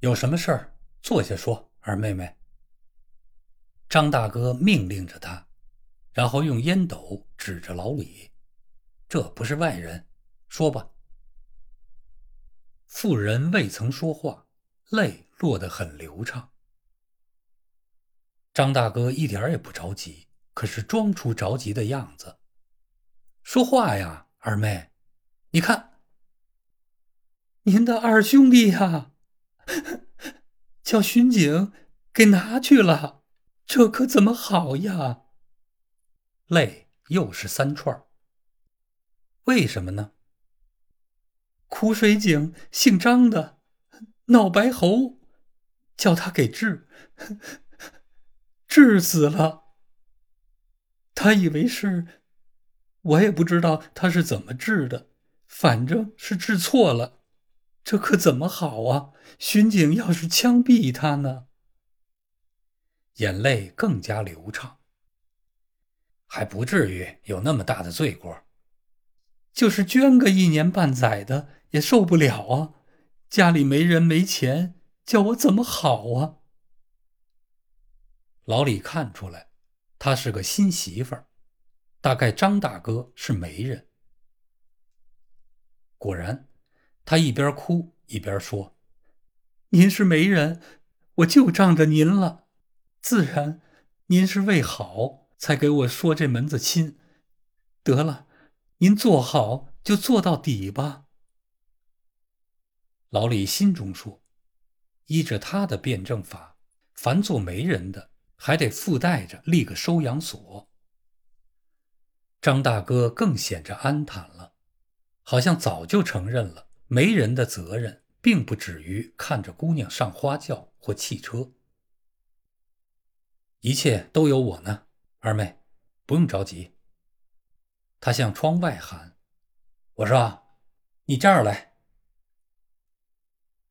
有什么事儿，坐下说。二妹妹，张大哥命令着他，然后用烟斗指着老李：“这不是外人，说吧。”妇人未曾说话，泪落得很流畅。张大哥一点也不着急，可是装出着急的样子。说话呀，二妹，你看，您的二兄弟呀，叫巡警给拿去了，这可怎么好呀？泪又是三串。为什么呢？苦水井姓张的闹白喉，叫他给治，治死了。他以为是，我也不知道他是怎么治的，反正是治错了。这可怎么好啊？巡警要是枪毙他呢？眼泪更加流畅，还不至于有那么大的罪过。就是捐个一年半载的。也受不了啊！家里没人没钱，叫我怎么好啊？老李看出来，他是个新媳妇儿，大概张大哥是媒人。果然，他一边哭一边说：“您是媒人，我就仗着您了。自然，您是为好才给我说这门子亲。得了，您做好就做到底吧。”老李心中说：“依着他的辩证法，凡做媒人的还得附带着立个收养所。”张大哥更显着安坦了，好像早就承认了媒人的责任，并不止于看着姑娘上花轿或汽车。一切都有我呢，二妹，不用着急。他向窗外喊：“我说，你这儿来。”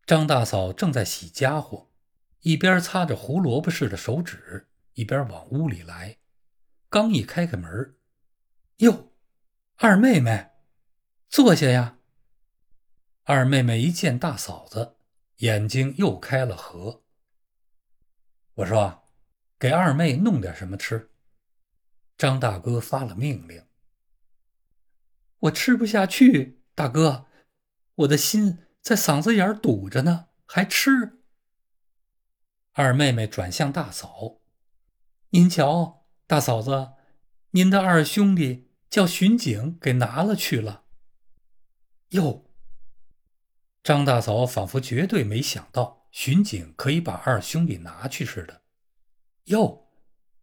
张大嫂正在洗家伙，一边擦着胡萝卜似的手指，一边往屋里来。刚一开开门，哟，二妹妹，坐下呀。二妹妹一见大嫂子，眼睛又开了合。我说：“给二妹弄点什么吃。”张大哥发了命令。我吃不下去，大哥，我的心。在嗓子眼堵着呢，还吃？二妹妹转向大嫂：“您瞧，大嫂子，您的二兄弟叫巡警给拿了去了。”哟，张大嫂仿佛绝对没想到巡警可以把二兄弟拿去似的。哟，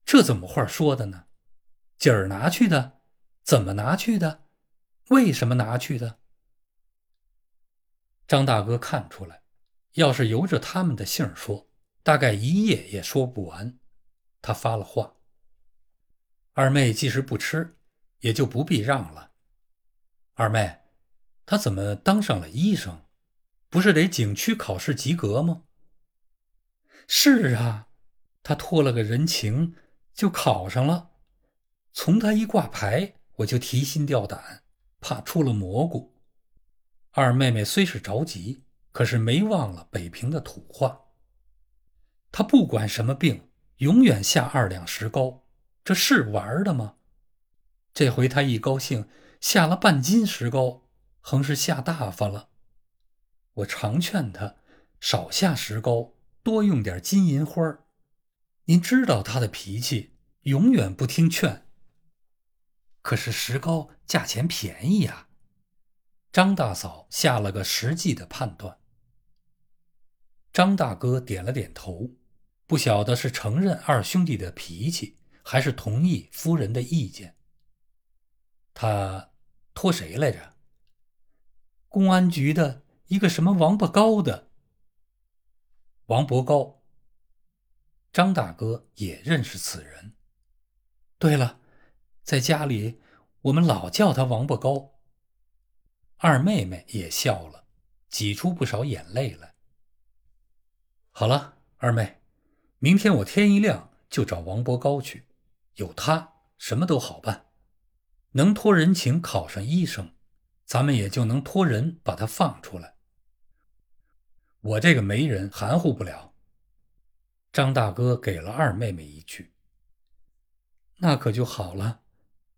这怎么话说的呢？今儿拿去的？怎么拿去的？为什么拿去的？张大哥看出来，要是由着他们的姓说，大概一夜也说不完。他发了话：“二妹即使不吃，也就不必让了。二妹，他怎么当上了医生？不是得景区考试及格吗？”“是啊，他托了个人情，就考上了。从他一挂牌，我就提心吊胆，怕出了蘑菇。”二妹妹虽是着急，可是没忘了北平的土话。她不管什么病，永远下二两石膏，这是玩的吗？这回她一高兴，下了半斤石膏，横是下大发了。我常劝他少下石膏，多用点金银花您知道他的脾气，永远不听劝。可是石膏价钱便宜呀。张大嫂下了个实际的判断。张大哥点了点头，不晓得是承认二兄弟的脾气，还是同意夫人的意见。他托谁来着？公安局的一个什么王八高的。王伯高。张大哥也认识此人。对了，在家里我们老叫他王八高。二妹妹也笑了，挤出不少眼泪来。好了，二妹，明天我天一亮就找王伯高去，有他什么都好办。能托人情考上医生，咱们也就能托人把他放出来。我这个媒人含糊不了。张大哥给了二妹妹一句：“那可就好了，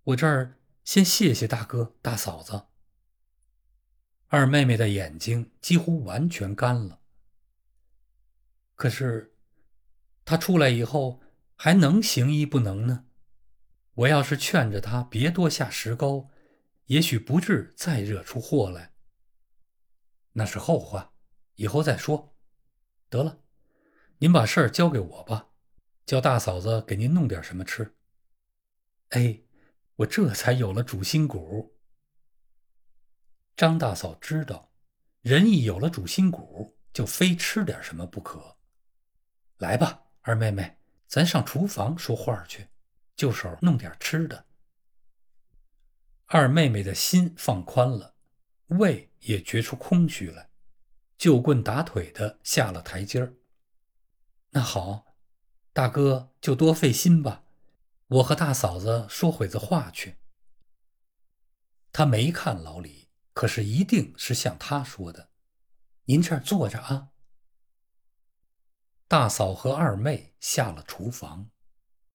我这儿先谢谢大哥大嫂子。”二妹妹的眼睛几乎完全干了。可是，她出来以后还能行医不能呢？我要是劝着她别多下石膏，也许不至再惹出祸来。那是后话，以后再说。得了，您把事儿交给我吧，叫大嫂子给您弄点什么吃。哎，我这才有了主心骨。张大嫂知道，人一有了主心骨，就非吃点什么不可。来吧，二妹妹，咱上厨房说话去，就手弄点吃的。二妹妹的心放宽了，胃也觉出空虚来，就棍打腿的下了台阶儿。那好，大哥就多费心吧，我和大嫂子说会子话去。他没看老李。可是一定是像他说的，您这儿坐着啊。大嫂和二妹下了厨房。